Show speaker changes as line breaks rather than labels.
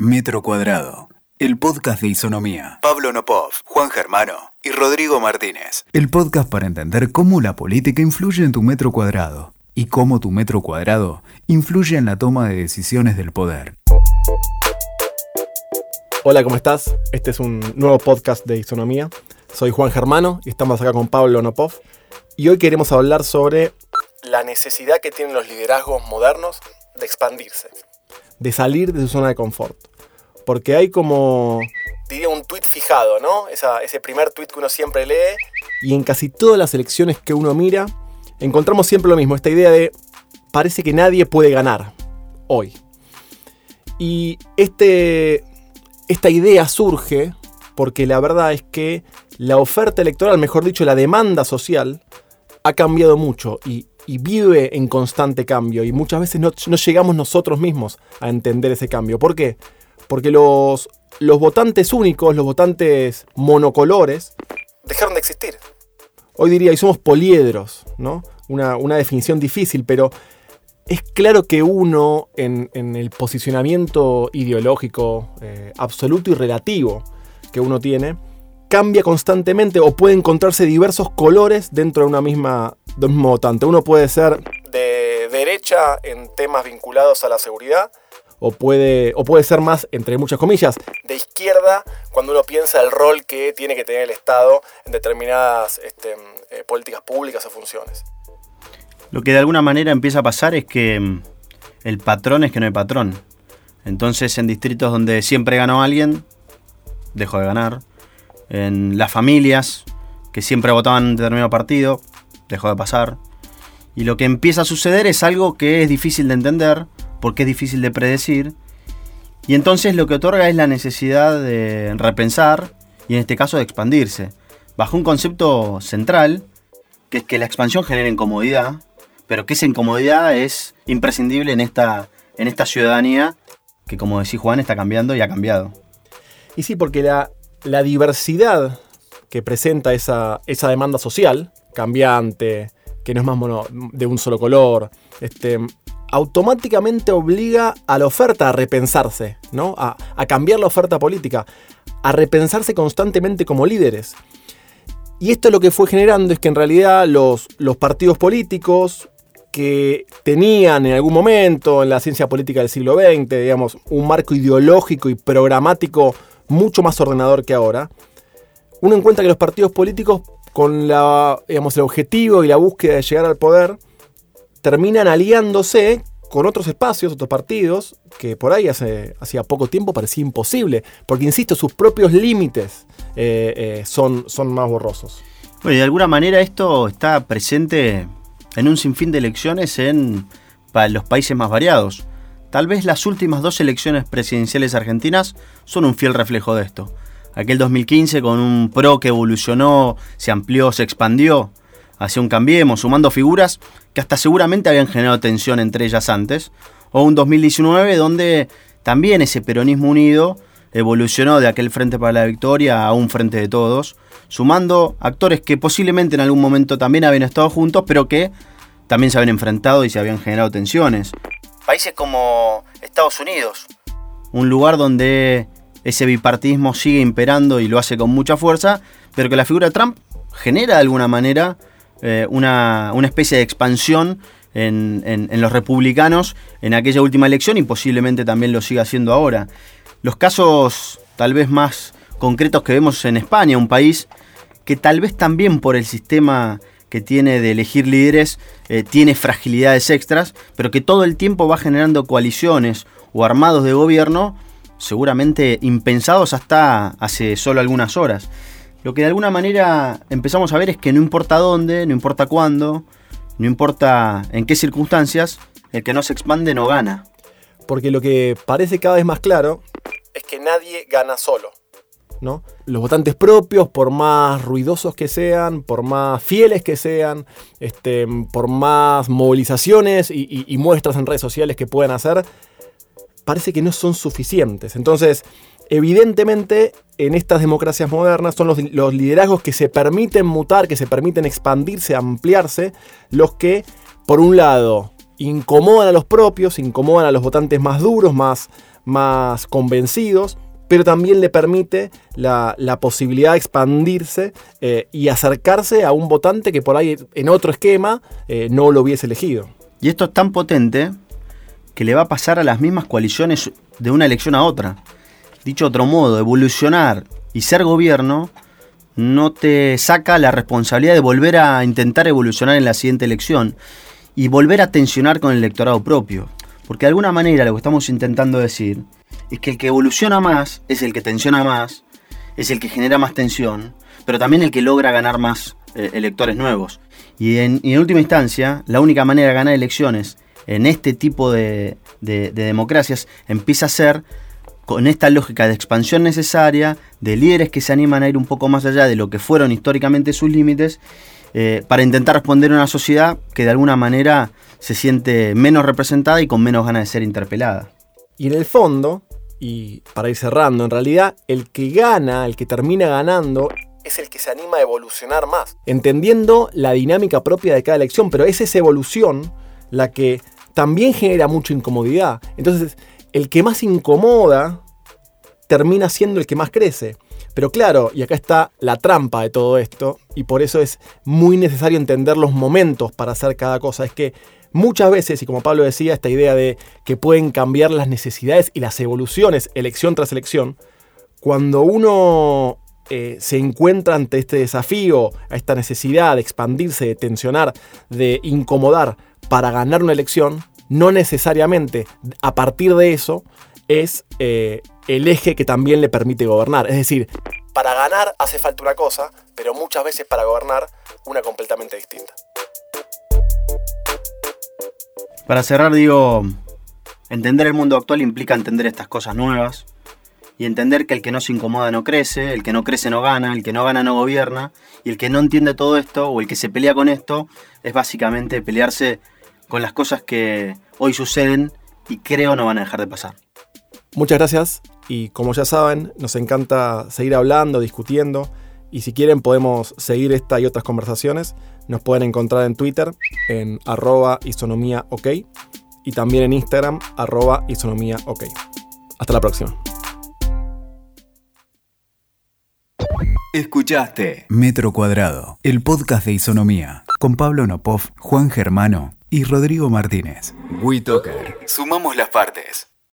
Metro Cuadrado, el podcast de Isonomía. Pablo Nopov, Juan Germano y Rodrigo Martínez. El podcast para entender cómo la política influye en tu metro cuadrado y cómo tu metro cuadrado influye en la toma de decisiones del poder.
Hola, ¿cómo estás? Este es un nuevo podcast de Isonomía. Soy Juan Germano y estamos acá con Pablo Nopov. Y hoy queremos hablar sobre la necesidad que tienen los liderazgos modernos de expandirse, de salir de su zona de confort. Porque hay como, diría, un tweet fijado, ¿no? ese primer tweet que uno siempre lee. Y en casi todas las elecciones que uno mira, encontramos siempre lo mismo, esta idea de parece que nadie puede ganar hoy. Y este, esta idea surge porque la verdad es que la oferta electoral, mejor dicho, la demanda social, ha cambiado mucho y, vive en constante cambio y muchas veces no, llegamos nosotros mismos a entender ese cambio. ¿Por qué? Porque los, los votantes únicos, los votantes monocolores, dejaron de existir. Hoy diría, y somos poliedros, ¿no? Una, definición difícil, pero es claro que uno en, el posicionamiento ideológico eh, absoluto y relativo que uno tiene, cambia constantemente o puede encontrarse diversos colores dentro de una misma, votante. Uno puede ser de derecha en temas vinculados a la seguridad, o puede, o puede ser más, entre muchas comillas, de izquierda cuando uno piensa el rol que tiene que tener el Estado en determinadas este, eh, políticas públicas o funciones.
Lo que de alguna manera empieza a pasar es que mm, el patrón es que no hay patrón. Entonces en distritos donde siempre ganó alguien, dejó de ganar en las familias que siempre votaban en determinado partido, dejó de pasar. Y lo que empieza a suceder es algo que es difícil de entender, porque es difícil de predecir. Y entonces lo que otorga es la necesidad de repensar y en este caso de expandirse, bajo un concepto central, que es que la expansión genera incomodidad, pero que esa incomodidad es imprescindible en esta, en esta ciudadanía que, como decía Juan, está cambiando y ha cambiado.
Y sí, porque la, la diversidad que presenta esa, demanda social, cambiante, que no es más mono, de un solo color, este, automáticamente obliga a la oferta a repensarse, ¿no? A, cambiar la oferta política, a repensarse constantemente como líderes. Y esto lo que fue generando es que en realidad los, los partidos políticos que tenían en algún momento en la ciencia política del siglo XX, digamos, un marco ideológico y programático mucho más ordenador que ahora, uno encuentra que los partidos políticos, con el objetivo y la búsqueda de llegar al poder, terminan aliándose con otros espacios, otros partidos, que por ahí hace, hacía poco tiempo parecía imposible, porque insisto, sus propios límites eh, eh, son, son más borrosos.
Bueno, de alguna manera esto está presente en un sinfín de elecciones en los países más variados. Tal vez las últimas dos elecciones presidenciales argentinas son un fiel reflejo de esto. Aquel 2015 con un PRO que evolucionó, se amplió, se expandió hacia un cambiemos, sumando figuras que hasta seguramente habían generado tensión entre ellas antes. O un 2019 donde también ese peronismo unido evolucionó de aquel Frente para la Victoria a un Frente de Todos, sumando actores que posiblemente en algún momento también habían estado juntos, pero que también se habían enfrentado y se habían generado tensiones países como Estados Unidos, un lugar donde ese bipartismo sigue imperando y lo hace con mucha fuerza, pero que la figura de Trump genera de alguna manera eh, una, especie de expansión en, los republicanos en aquella última elección y posiblemente también lo siga haciendo ahora. Los casos tal vez más concretos que vemos en España, un país que tal vez también por el sistema que tiene de elegir líderes eh, tiene fragilidades extras, pero que todo el tiempo va generando coaliciones o armados de gobierno, seguramente impensados hasta hace solo algunas horas. Lo que de alguna manera empezamos a ver es que no importa dónde, no importa cuándo, no importa en qué circunstancias, el que no se expande no gana.
Porque lo que parece cada vez más claro es que nadie gana solo. Los votantes propios, por más ruidosos que sean, por más fieles que sean, este, por más movilizaciones y, muestras en redes sociales que puedan hacer, parece que no son suficientes. Entonces, evidentemente, en estas democracias modernas son los, liderazgos que se permiten mutar, que se permiten expandirse, ampliarse, los que, por un lado, incomodan a los propios, incomodan a los votantes más duros, más, más convencidos, pero también le permite la, posibilidad de expandirse eh, y acercarse a un votante que por ahí en otro esquema eh, no lo hubiese elegido.
Y esto es tan potente que le va a pasar a las mismas coaliciones de una elección a otra. Dicho otro modo, evolucionar y ser gobierno no te saca la responsabilidad de volver a intentar evolucionar en la siguiente elección y volver a tensionar con el electorado propio. Porque de alguna manera lo que estamos intentando decir es que el que evoluciona más es el que tensiona más, es el que genera más tensión, pero también el que logra ganar más eh, electores nuevos. Y en, última instancia, la única manera de ganar elecciones en este tipo de, democracias empieza a ser con esta lógica de expansión necesaria, de líderes que se animan a ir un poco más allá de lo que fueron históricamente sus límites, eh, para intentar responder a una sociedad que de alguna manera se siente menos representada y con menos ganas de ser interpelada.
Y en el fondo, y para ir cerrando, en realidad el que gana, el que termina ganando, es el que se anima a evolucionar más, entendiendo la dinámica propia de cada elección, pero es esa evolución la que también genera mucha incomodidad. Entonces, el que más incomoda termina siendo el que más crece. Pero claro, y acá está la trampa de todo esto, y por eso es muy necesario entender los momentos para hacer cada cosa. Es que Muchas veces, y como Pablo decía, esta idea de que pueden cambiar las necesidades y las evoluciones elección tras elección, cuando uno eh, se encuentra ante este desafío, a esta necesidad de expandirse, de tensionar, de incomodar para ganar una elección, no necesariamente a partir de eso es eh, el eje que también le permite gobernar. Es decir, para ganar hace falta una cosa, pero muchas veces para gobernar una completamente distinta.
Para cerrar, digo, entender el mundo actual implica entender estas cosas nuevas y entender que el que no se incomoda no crece, el que no crece no gana, el que no gana no gobierna y el que no entiende todo esto o el que se pelea con esto es básicamente pelearse con las cosas que hoy suceden y creo no van a dejar de pasar.
Muchas gracias y como ya saben, nos encanta seguir hablando, discutiendo y si quieren podemos seguir esta y otras conversaciones nos pueden encontrar en Twitter en arroba isonomía ok y también en Instagram arroba isonomía ok. Hasta la próxima.
Escuchaste Metro Cuadrado, el podcast de Isonomía, con Pablo Nopov, Juan Germano y Rodrigo Martínez. WeToker. Sumamos las partes.